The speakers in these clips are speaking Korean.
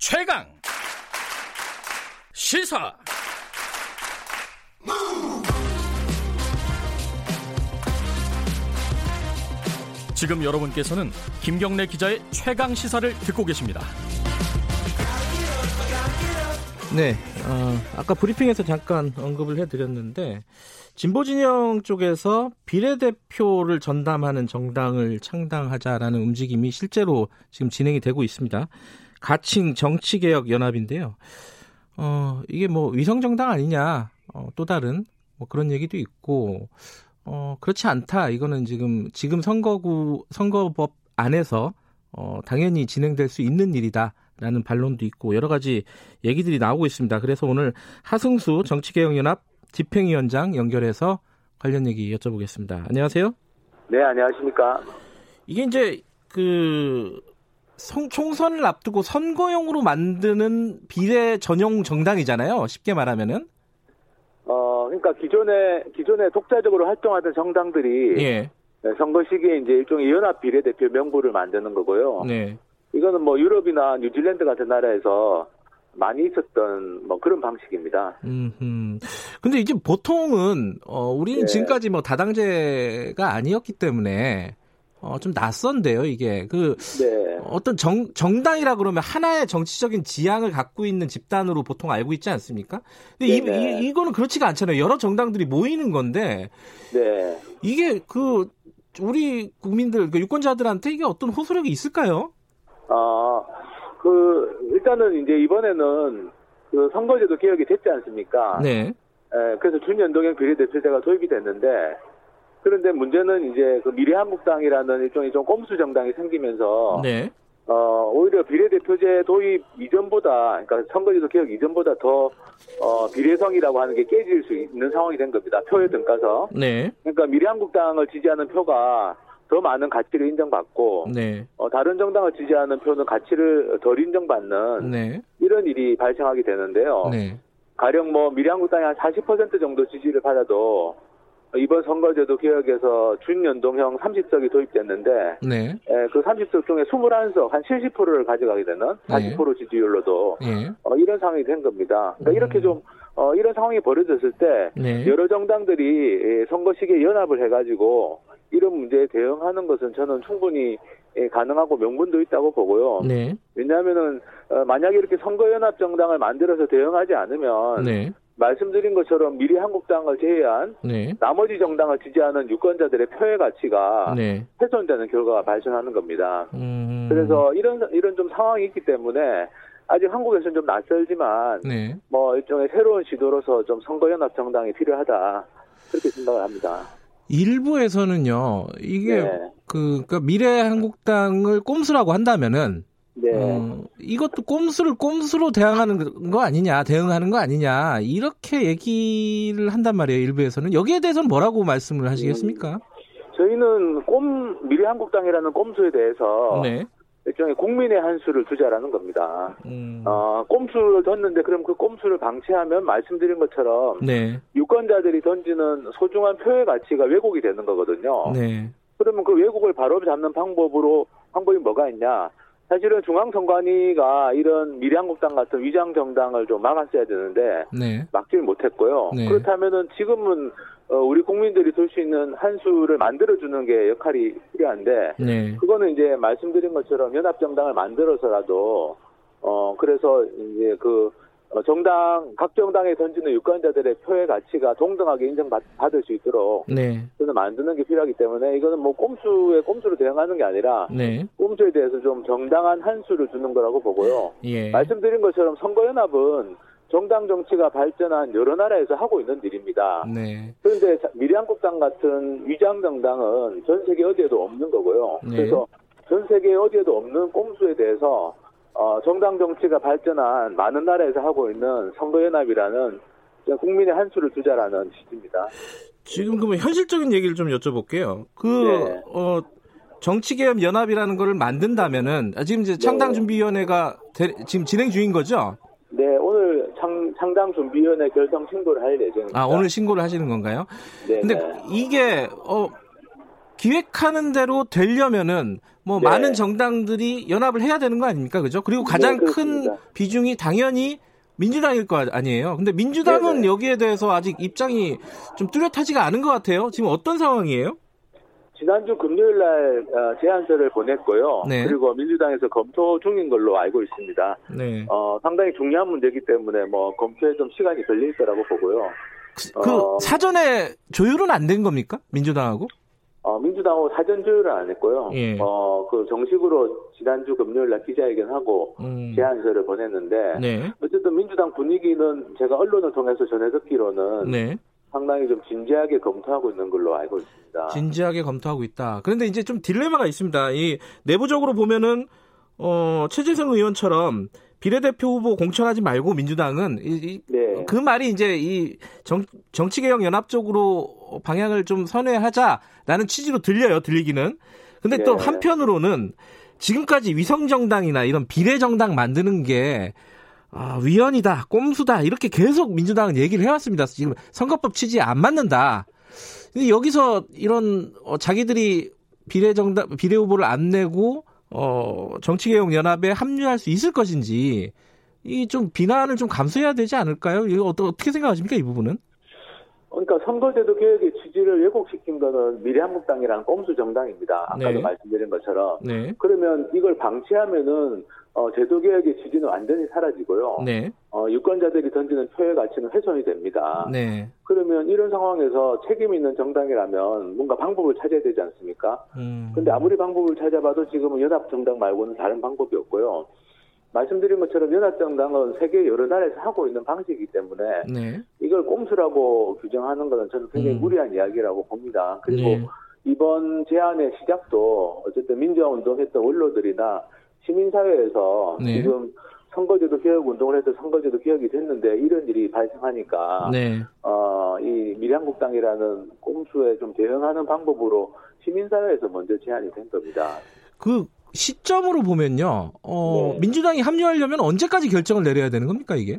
최강 시사 지금 여러분께서는 김경래 기자의 최강 시사를 듣고 계십니다. 네, 어, 아까 브리핑에서 잠깐 언급을 해드렸는데 진보 진영 쪽에서 비례대표를 전담하는 정당을 창당하자라는 움직임이 실제로 지금 진행이 되고 있습니다. 가칭 정치개혁 연합인데요. 어, 이게 뭐 위성정당 아니냐, 어, 또 다른 뭐 그런 얘기도 있고, 어, 그렇지 않다. 이거는 지금, 지금 선거구, 선거법 안에서, 어, 당연히 진행될 수 있는 일이다. 라는 반론도 있고, 여러 가지 얘기들이 나오고 있습니다. 그래서 오늘 하승수 정치개혁연합 집행위원장 연결해서 관련 얘기 여쭤보겠습니다. 안녕하세요. 네, 안녕하십니까. 이게 이제 그 성, 총선을 앞두고 선거용으로 만드는 비례 전용 정당이잖아요. 쉽게 말하면은. 어, 그러니까 기존에 기존에 독자적으로 활동하던 정당들이 예. 네, 선거 시기에 이제 일종의 연합 비례대표 명부를 만드는 거고요. 네. 이거는 뭐 유럽이나 뉴질랜드 같은 나라에서 많이 있었던 뭐 그런 방식입니다. 음. 근데 이제 보통은 어 우리는 네. 지금까지 뭐 다당제가 아니었기 때문에 어 좀 낯선데요, 이게. 그 네. 어떤 정, 정당이라 그러면 하나의 정치적인 지향을 갖고 있는 집단으로 보통 알고 있지 않습니까? 근데 이, 네네. 이, 이 거는 그렇지가 않잖아요. 여러 정당들이 모이는 건데 네. 이게 그 우리 국민들, 그 유권자들한테 이게 어떤 호소력이 있을까요? 어, 그 일단은 이제 이번에는 그 선거제도 개혁이 됐지 않습니까? 네. 에, 그래서 준연동형 비례대표제가 도입이 됐는데 그런데 문제는 이제 그 미래한국당이라는 일종의 좀 꼼수 정당이 생기면서 네. 어, 오히려 비례대표제 도입 이전보다, 그러니까 선거제도 개혁 이전보다 더, 어, 비례성이라고 하는 게 깨질 수 있는 상황이 된 겁니다. 표에 등가서. 네. 그러니까 미래한국당을 지지하는 표가 더 많은 가치를 인정받고, 네. 어, 다른 정당을 지지하는 표는 가치를 덜 인정받는 네. 이런 일이 발생하게 되는데요. 네. 가령 뭐 미래한국당이 한 40% 정도 지지를 받아도 이번 선거제도 개혁에서 준연동형 30석이 도입됐는데 네. 에, 그 30석 중에 21석, 한 70%를 가져가게 되는 40% 지지율로도 예. 어, 이런 상황이 된 겁니다. 그러니까 음. 이렇게 좀 어, 이런 상황이 벌어졌을 때 네. 여러 정당들이 예, 선거 시기에 연합을 해가지고 이런 문제에 대응하는 것은 저는 충분히 예, 가능하고 명분도 있다고 보고요. 네. 왜냐하면은 어, 만약에 이렇게 선거연합 정당을 만들어서 대응하지 않으면 네. 말씀드린 것처럼 미래 한국당을 제외한 네. 나머지 정당을 지지하는 유권자들의 표의 가치가 네. 훼손되는 결과가 발생하는 겁니다. 음. 그래서 이런 이런 좀 상황이 있기 때문에 아직 한국에서는 좀 낯설지만 네. 뭐 일종의 새로운 시도로서 좀 선거연합 정당이 필요하다 그렇게 생각을 합니다. 일부에서는요. 이게 네. 그 그러니까 미래 한국당을 꼼수라고 한다면은 네. 어, 이것도 꼼수를 꼼수로 대항하는 거 아니냐, 대응하는 거 아니냐 이렇게 얘기를 한단 말이에요. 일부에서는 여기에 대해서는 뭐라고 말씀을 하시겠습니까? 저희는 꼼 미래한국당이라는 꼼수에 대해서 네. 일종의 국민의 한 수를 두자라는 겁니다. 음. 어, 꼼수를 뒀는데 그럼 그 꼼수를 방치하면 말씀드린 것처럼 네. 유권자들이 던지는 소중한 표의 가치가 왜곡이 되는 거거든요. 네. 그러면 그 왜곡을 바로 잡는 방법으로 방법이 뭐가 있냐? 사실은 중앙선관위가 이런 미래한국당 같은 위장 정당을 좀 막았어야 되는데 네. 막지를 못했고요. 네. 그렇다면은 지금은 어, 우리 국민들이 들수 있는 한 수를 만들어주는 게 역할이 필요한데 네. 그거는 이제 말씀드린 것처럼 연합정당을 만들어서라도 어 그래서 이제 그 어, 정당 각 정당에 던지는 유권자들의 표의 가치가 동등하게 인정받을 수 있도록 네. 저는 만드는 게 필요하기 때문에 이거는 뭐 꼼수에 꼼수로 대응하는 게 아니라 네. 꼼수에 대해서 좀 정당한 한 수를 주는 거라고 보고요. 예. 말씀드린 것처럼 선거연합은 정당 정치가 발전한 여러 나라에서 하고 있는 일입니다. 네. 그런데 자- 미래한국당 같은 위장 정당은 전 세계 어디에도 없는 거고요. 네. 그래서 전 세계 어디에도 없는 꼼수에 대해서 어, 정당 정치가 발전한 많은 나라에서 하고 있는 선거연합이라는 국민의 한 수를 두자라는 취지입니다. 지금 그러면 현실적인 얘기를 좀 여쭤볼게요. 그, 네. 어, 정치개혁 연합이라는 거를 만든다면은, 아, 지금 이제 네. 창당 준비위원회가 대- 지금 진행 중인 거죠? 네, 오늘 창, 창당 준비위원회 결성 신고를 할 예정입니다. 아, 오늘 신고를 하시는 건가요? 네, 근데 네. 이게, 어, 기획하는 대로 되려면은 뭐 네. 많은 정당들이 연합을 해야 되는 거 아닙니까? 그죠? 그리고 가장 네, 큰. 비중이 당연히 민주당일 거 아니에요. 근데 민주당은 네네. 여기에 대해서 아직 입장이 좀 뚜렷하지가 않은 것 같아요. 지금 어떤 상황이에요? 지난주 금요일 날 어, 제안서를 보냈고요. 네. 그리고 민주당에서 검토 중인 걸로 알고 있습니다. 네. 어, 상당히 중요한 문제이기 때문에 뭐 검토에 좀 시간이 걸릴 거라고 보고요. 그, 그 어. 사전에 조율은 안 된 겁니까? 민주당하고? 어, 민주당하고 사전 조율은 안 했고요. 예. 어, 그 정식으로 지난주 금요일 날 기자회견하고 음. 제안서를 보냈는데 네. 어쨌든 민주당 분위기는 제가 언론을 통해서 전해 듣기로는 네. 상당히 좀 진지하게 검토하고 있는 걸로 알고 있습니다. 진지하게 검토하고 있다. 그런데 이제 좀 딜레마가 있습니다. 이 내부적으로 보면은 어, 최재성 의원처럼 비례대표 후보 공천하지 말고 민주당은 이, 이- 네. 그 말이 이제 이 정, 정치개혁 연합 쪽으로 방향을 좀 선회하자라는 취지로 들려요. 들리기는. 근데 또 네. 한편으로는 지금까지 위성 정당이나 이런 비례 정당 만드는 게 아, 위헌이다, 꼼수다 이렇게 계속 민주당은 얘기를 해왔습니다. 지금 선거법 취지에 안 맞는다. 근데 여기서 이런 어, 자기들이 비례 정당 비례 후보를 안 내고 어, 정치개혁 연합에 합류할 수 있을 것인지 이 좀 비난을 좀 감수해야 되지 않을까요? 이거 어떻게 생각하십니까 이 부분은? 그러니까 선거 제도 개혁의 취지를 왜곡시킨 거는 미래한국당이라는 꼼수 정당입니다. 아까도 네. 말씀드린 것처럼. 네, 그러면 이걸 방치하면은 어, 제도 개혁의 취지는 완전히 사라지고요. 네, 어, 유권자들이 던지는 표의 가치는 훼손이 됩니다. 네. 그러면 이런 상황에서 책임 있는 정당이라면 뭔가 방법을 찾아야 되지 않습니까? 음, 근데 아무리 방법을 찾아봐도 지금은 연합정당 말고는 다른 방법이 없고요. 말씀드린 것처럼 연합정당은 세계 여러 나라에서 하고 있는 방식이기 때문에 네, 이걸 꼼수라고 규정하는 것은 저는 굉장히 음. 무리한 이야기라고 봅니다. 그리고 네. 이번 제안의 시작도 어쨌든 민주화운동했던 원로들이나 시민사회에서 네. 지금 선거제도 개혁 운동을 해서 선거제도 개혁이 됐는데 이런 일이 발생하니까 네, 어, 이 미래한국당이라는 꼼수에 좀 대응하는 방법으로 시민사회에서 먼저 제안이 된 겁니다. 그 시점으로 보면요, 어, 네. 민주당이 합류하려면 언제까지 결정을 내려야 되는 겁니까 이게?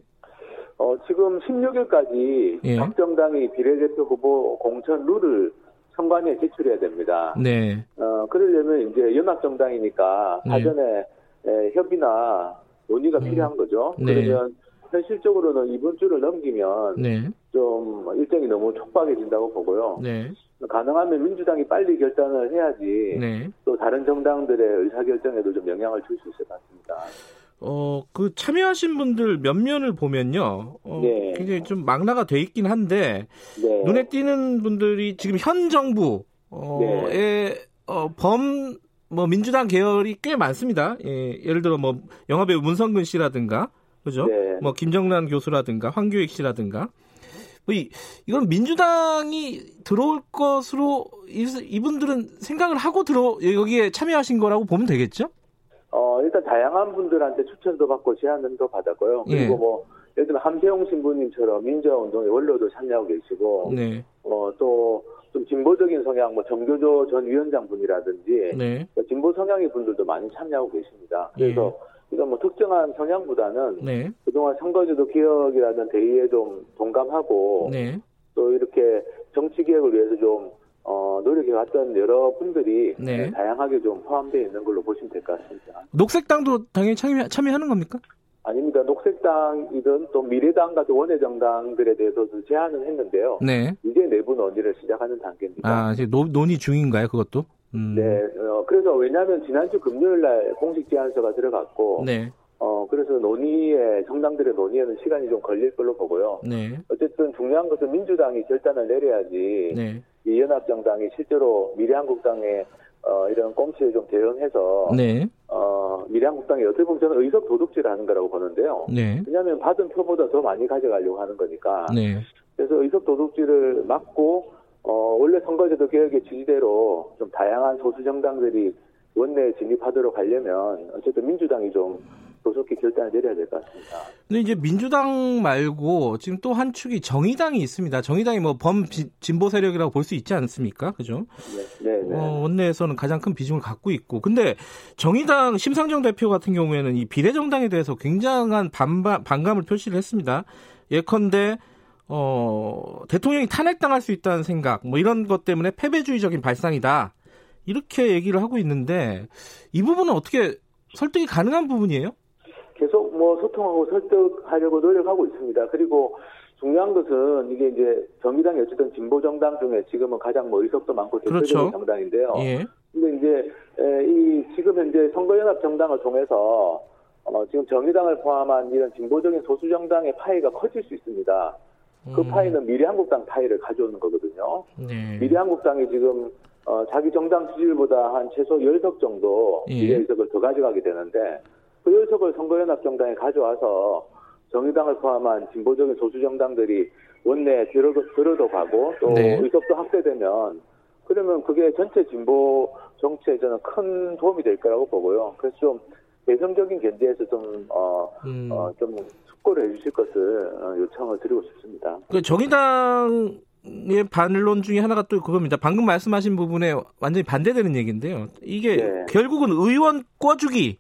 어, 지금 16일까지 예. 각 정당이 비례대표 후보 공천 룰을 선관위에 제출해야 됩니다. 네, 어, 그러려면 이제 연합정당이니까 네. 사전에 에, 협의나 논의가 음. 필요한 거죠. 네. 그러면 현실적으로는 이번 주를 넘기면 네, 좀 일정이 너무 촉박해진다고 보고요. 네, 가능하면 민주당이 빨리 결단을 해야지 네. 또 다른 정당들의 의사결정에도 좀 영향을 줄 수 있을 것 같습니다. 어, 그 참여하신 분들 몇 면을 보면요, 어, 네. 굉장히 좀 망라가 돼 있긴 한데 네. 눈에 띄는 분들이 지금 현 정부의 네. 어, 범, 뭐, 민주당 계열이 꽤 많습니다. 예, 예를 들어, 뭐, 영화배우 문성근 씨라든가, 그죠? 네. 뭐, 김정란 교수라든가, 황교익 씨라든가. 뭐, 이, 이건 민주당이 들어올 것으로, 이, 이분들은 생각을 하고 들어, 여기에 참여하신 거라고 보면 되겠죠? 어, 일단 다양한 분들한테 추천도 받고 제안도 받았고요. 그리고 예. 뭐 예를 들면 함세용 신부님처럼 민주화운동의 원로도 참여하고 계시고 네, 어, 또 좀 진보적인 성향, 뭐 정교조 전 위원장 분이라든지 네, 진보 성향의 분들도 많이 참여하고 계십니다. 그래서 이건 뭐 특정한 성향보다는 네, 그동안 선거제도 개혁이라는 대의에 좀 동감하고 네. 또 이렇게 정치 개혁을 위해서 좀 어, 노력해왔던 여러 분들이 네. 다양하게 좀 포함되어 있는 걸로 보시면 될 것 같습니다. 녹색당도 당연히 참여, 참여하는 겁니까? 아닙니다. 녹색당이든 또 미래당 같은 원외정당들에 대해서도 제안을 했는데요. 네. 이제 내부 논의를 시작하는 단계입니다. 아, 이제 논, 논의 중인가요, 그것도? 음. 네, 어, 그래서 왜냐하면 지난주 금요일 날 공식 제안서가 들어갔고, 네, 어, 그래서 논의에, 정당들의 논의에는 시간이 좀 걸릴 걸로 보고요. 네, 어쨌든 중요한 것은 민주당이 결단을 내려야지, 네, 이 연합정당이 실제로 미래한국당의 어, 이런 꼼수에 좀 대응해서, 네, 어, 미래한국당이 어떻게 보면 저는 의석 도둑질을 하는 거라고 보는데요. 네, 왜냐하면 받은 표보다 더 많이 가져가려고 하는 거니까. 네. 그래서 의석 도둑질을 막고 어, 원래 선거제도 개혁의 취지대로 좀 다양한 소수 정당들이 원내에 진입하도록 하려면 어쨌든 민주당이 좀 조속히 결단을 내려야 될 것 같습니다. 근데 이제 민주당 말고 지금 또 한 축이 정의당이 있습니다. 정의당이 뭐 범 진보 세력이라고 볼 수 있지 않습니까? 그죠? 네, 네, 네. 어, 원내에서는 가장 큰 비중을 갖고 있고. 근데 정의당 심상정 대표 같은 경우에는 이 비례정당에 대해서 굉장한 반바, 반감을 표시를 했습니다. 예컨대 어, 대통령이 탄핵당할 수 있다는 생각, 뭐 이런 것 때문에 패배주의적인 발상이다. 이렇게 얘기를 하고 있는데 이 부분은 어떻게 설득이 가능한 부분이에요? 계속 뭐 소통하고 설득하려고 노력하고 있습니다. 그리고 중요한 것은 이게 이제 정의당이 어쨌든 진보 정당 중에 지금은 가장 뭐 의석도 많고 대표적인 그렇죠. 정당인데요. 예. 근데 이제 에, 이 지금 현재 선거연합 정당을 통해서 어, 지금 정의당을 포함한 이런 진보적인 소수 정당의 파이가 커질 수 있습니다. 그 음. 파이는 미래한국당 파이를 가져오는 거거든요. 네. 미래한국당이 지금 어, 자기 정당 지지율보다 한 최소 10석 정도 예. 미래 의석을 더 가져가게 되는데 그 10석을 선거연합 정당에 가져와서 정의당을 포함한 진보적인 소수 정당들이 원내에 들어, 들어도 가고 또 네. 의석도 확대되면 그러면 그게 전체 진보 정치에 저는 큰 도움이 될 거라고 보고요. 그래서 좀 대성적인 견제에서 좀, 어, 음. 어, 좀 숙고를 해주실 것을 어, 요청을 드리고 싶습니다. 그 정의당의 반론 중에 하나가 또 그겁니다. 방금 말씀하신 부분에 완전히 반대되는 얘기인데요. 이게 네. 결국은 의원 꿔주기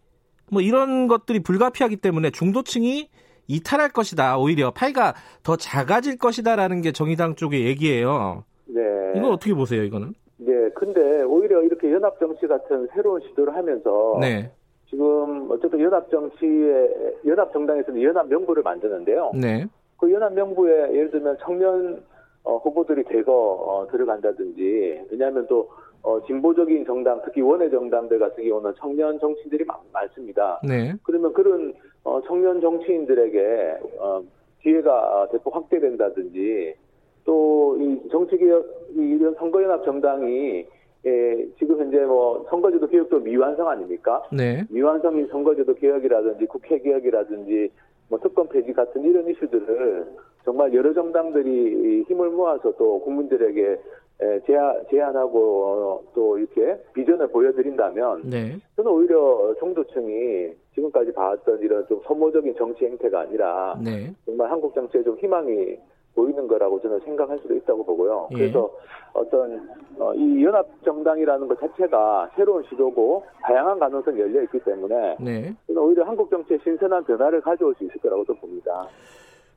뭐 이런 것들이 불가피하기 때문에 중도층이 이탈할 것이다. 오히려 파이가 더 작아질 것이다라는 게 정의당 쪽의 얘기예요. 네. 이거 어떻게 보세요, 이거는? 네, 근데 오히려 이렇게 연합 정치 같은 새로운 시도를 하면서 네. 지금 어쨌든 연합 정치에 연합 정당에서는 연합 명부를 만드는데요. 네. 그 연합 명부에 예를 들면 청년 어, 후보들이 대거 어, 들어간다든지 왜냐하면 또 어, 진보적인 정당 특히 원외 정당들 같은 경우는 청년 정치인들이 많, 많습니다. 네. 그러면 그런 어, 청년 정치인들에게 어, 기회가 대폭 확대된다든지 또 이 정치개혁 이 이런 선거연합 정당이 예, 지금 현재 뭐 선거제도 개혁도 미완성 아닙니까? 네. 미완성인 선거제도 개혁이라든지 국회 개혁이라든지 뭐 특권 폐지 같은 이런 이슈들을 정말 여러 정당들이 힘을 모아서 또 국민들에게 에, 제안, 제안 하고 어, 또 이렇게 비전을 보여드린다면 네. 저는 오히려 정도층이 지금까지 봐왔던 이런 좀 소모적인 정치 행태가 아니라 네. 정말 한국 정치에 좀 희망이 보이는 거라고 저는 생각할 수도 있다고 보고요. 예. 그래서 어떤 어, 이 연합 정당이라는 것 자체가 새로운 시도고 다양한 가능성이 열려 있기 때문에 네. 저는 오히려 한국 정치에 신선한 변화를 가져올 수 있을 거라고 또 봅니다.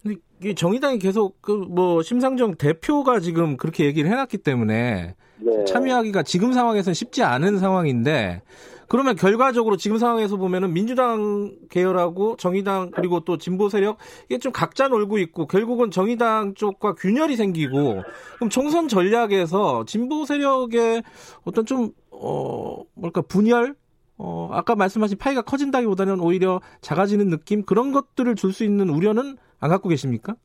근데 이게 정의당이 계속 그 뭐 심상정 대표가 지금 그렇게 얘기를 해놨기 때문에 네. 참여하기가 지금 상황에서는 쉽지 않은 상황인데 그러면 결과적으로 지금 상황에서 보면은 민주당 계열하고 정의당 그리고 또 진보 세력 이게 좀 각자 놀고 있고 결국은 정의당 쪽과 균열이 생기고 그럼 총선 전략에서 진보 세력의 어떤 좀 어 뭘까 분열 어 아까 말씀하신 파이가 커진다기보다는 오히려 작아지는 느낌 그런 것들을 줄 수 있는 우려는 안 갖고 계십니까?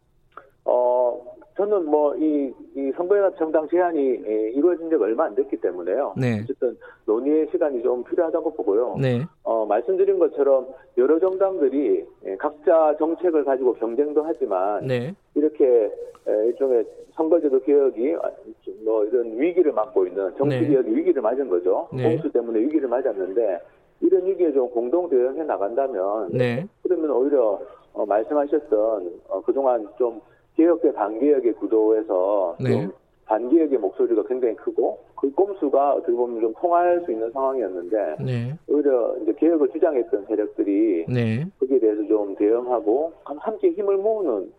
어, 저는 뭐, 이, 이 선거연합 정당 제안이 예, 이루어진 지가 얼마 안 됐기 때문에요. 네. 어쨌든 논의의 시간이 좀 필요하다고 보고요. 네. 어, 말씀드린 것처럼 여러 정당들이 예, 각자 정책을 가지고 경쟁도 하지만 네. 이렇게 에, 일종의 선거제도 개혁이 아, 뭐 이런 위기를 맞고 있는 정치 네. 개혁이 위기를 맞은 거죠. 네. 공수 때문에 위기를 맞았는데 이런 위기에 좀 공동 대응해 나간다면 네. 그러면 오히려 어, 말씀하셨던 어, 그동안 좀 개혁 대 반개혁의 구도에서 네. 좀 반개혁의 목소리가 굉장히 크고 그 꼼수가 어떻게 보면 좀 통할 수 있는 상황이었는데 네. 오히려 이제 개혁을 주장했던 세력들이 네. 거기에 대해서 좀 대응하고 함- 함께 힘을 모으는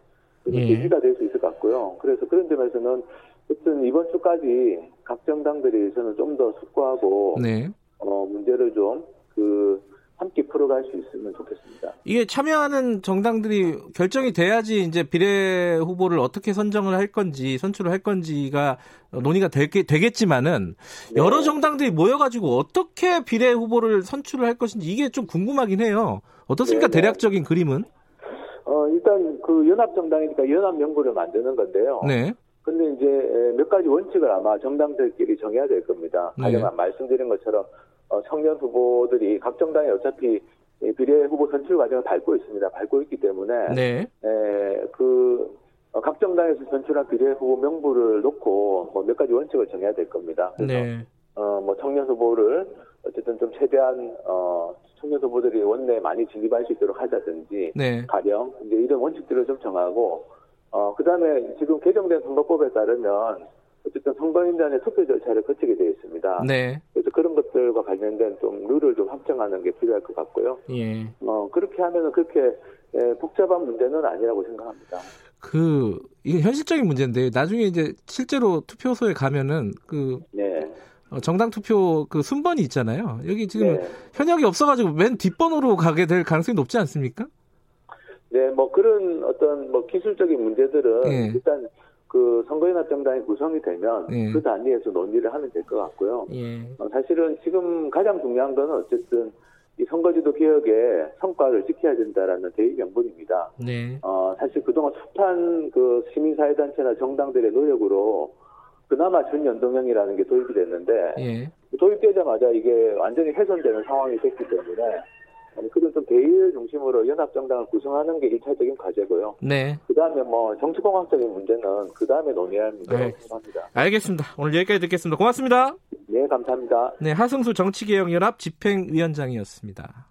그런 예. 계기가 될 수 있을 것 같고요. 그래서 그런 점에서는 어쨌든 이번 주까지 각 정당들이 저는 좀 더 숙고하고 네. 어, 문제를 좀그 함께 풀어갈 수 있으면 좋겠습니다. 이게 참여하는 정당들이 결정이 돼야지 이제 비례 후보를 어떻게 선정을 할 건지 선출을 할 건지가 논의가 되겠, 되겠지만은 네. 여러 정당들이 모여가지고 어떻게 비례 후보를 선출을 할 것인지 이게 좀 궁금하긴 해요. 어떻습니까? 네, 네. 대략적인 그림은? 어, 일단 그 연합 정당이니까 연합 명부를 만드는 건데요. 네. 근데 이제 몇 가지 원칙을 아마 정당들끼리 정해야 될 겁니다. 네. 가령 말씀드린 것처럼 어, 청년 후보들이 각 정당이 어차피 이 비례 후보 선출 과정을 밟고 있습니다. 밟고 있기 때문에 네. 에, 그, 어, 각 정당에서 선출한 비례 후보 명부를 놓고 뭐 몇 가지 원칙을 정해야 될 겁니다. 그래서 네. 어, 뭐 청년 후보를 어쨌든 좀 최대한 어, 청년 후보들이 원내에 많이 진입할 수 있도록 하자든지 네. 가령 이제 이런 원칙들을 좀 정하고 어, 그다음에 지금 개정된 선거법에 따르면 어쨌든 선거인단의 투표 절차를 거치게 되어 있습니다. 네. 그래서 그런 것들과 관련된 좀 룰을 좀 합정하는 게 필요할 것 같고요. 예. 어, 그렇게 하면은 그렇게 예, 복잡한 문제는 아니라고 생각합니다. 그 이게 현실적인 문제인데 나중에 이제 실제로 투표소에 가면은 그 네. 어, 정당 투표 그 순번이 있잖아요. 여기 지금 네. 현역이 없어가지고 맨 뒷번호로 가게 될 가능성이 높지 않습니까? 네, 뭐 그런 어떤 뭐 기술적인 문제들은 예. 일단 그 선거연합 정당이 구성이 되면 예. 그 단위에서 논의를 하면 될 것 같고요. 예. 어, 사실은 지금 가장 중요한 거는 어쨌든 이 선거제도 개혁의 성과를 지켜야 된다라는 대의 명분입니다. 네. 어, 사실 그동안 숱한 그 시민사회단체나 정당들의 노력으로 그나마 준연동형이라는 게 도입이 됐는데 예. 도입되자마자 이게 완전히 훼손되는 상황이 됐기 때문에 아니, 그런 좀 대의를 중심으로 연합정당을 구성하는 게 일차적인 과제고요. 네. 그 다음에 뭐 정치공학적인 문제는 그 다음에 네. 문제라고 생각합니다. 알겠습니다. 오늘 여기까지 듣겠습니다. 고맙습니다. 네, 감사합니다. 네, 하승수 정치개혁연합 집행위원장이었습니다.